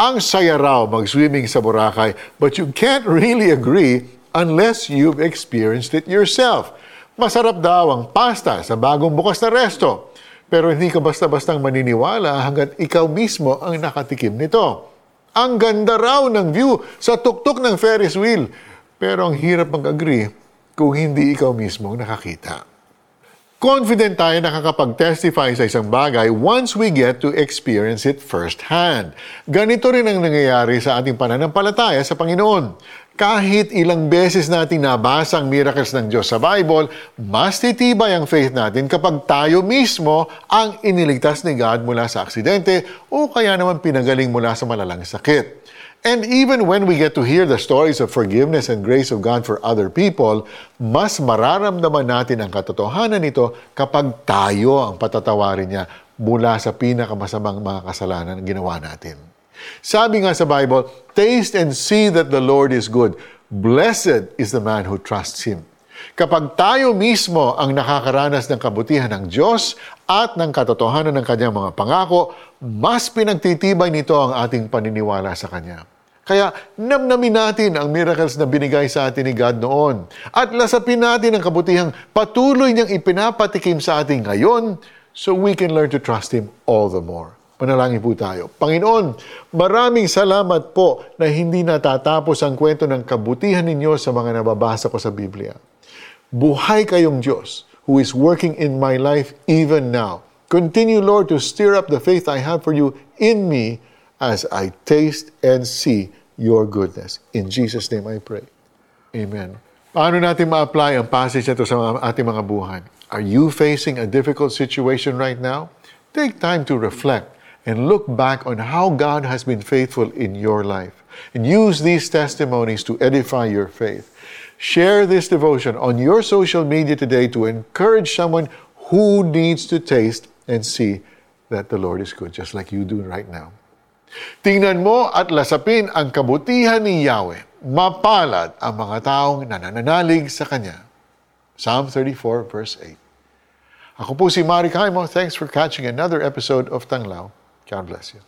Ang saya raw mag-swimming sa Boracay, but you can't really agree unless you've experienced it yourself. Masarap daw ang pasta sa bagong bukas na resto. Pero hindi ka basta-bastang maniniwala hanggat ikaw mismo ang nakatikim nito. Ang ganda raw ng view sa tuktok ng Ferris wheel. Pero ang hirap mag-agree kung hindi ikaw mismo nakakita. Confident tayo nakakapag-testify sa isang bagay once we get to experience it firsthand. Ganito rin ang nangyayari sa ating pananampalataya sa Panginoon. Kahit ilang beses natin nabasa ang miracles ng Diyos sa Bible, mas titibay ang faith natin kapag tayo mismo ang iniligtas ni God mula sa aksidente o kaya naman pinagaling mula sa malalang sakit. And even when we get to hear the stories of forgiveness and grace of God for other people, mas mararamdaman natin ang katotohanan nito kapag tayo ang patatawarin niya mula sa pinakamasamang mga kasalanan na ginawa natin. Sabi nga sa Bible, Taste and see that the Lord is good. Blessed is the man who trusts Him. Kapag tayo mismo ang nakakaranas ng kabutihan ng Diyos at ng katotohanan ng Kanyang mga pangako, mas pinagtitibay nito ang ating paniniwala sa Kanya. Kaya namnamin natin ang miracles na binigay sa atin ni God noon. At lasapin natin ang kabutihang patuloy niyang ipinapatikim sa atin ngayon so we can learn to trust Him all the more. Panalangin po tayo. Panginoon, maraming salamat po na hindi natatapos ang kwento ng kabutihan ninyo sa mga nababasa ko sa Biblia. Buhay kayong Diyos who is working in my life even now. Continue, Lord, to stir up the faith I have for you in me as I taste and see your goodness. In Jesus' name I pray. Amen. Paano natin ma-apply ang passage ito sa ating mga buhay? Are you facing a difficult situation right now? Take time to reflect and look back on how God has been faithful in your life. And use these testimonies to edify your faith. Share this devotion on your social media today to encourage someone who needs to taste and see that the Lord is good, just like you do right now. Tingnan mo at lasapin ang kabutihan ni Yahweh. Mapalad ang mga taong nananalig sa Kanya. Psalm 34 verse 8. Ako po si Mari Kaimo. Thanks for catching another episode of Tanglaw. God bless you.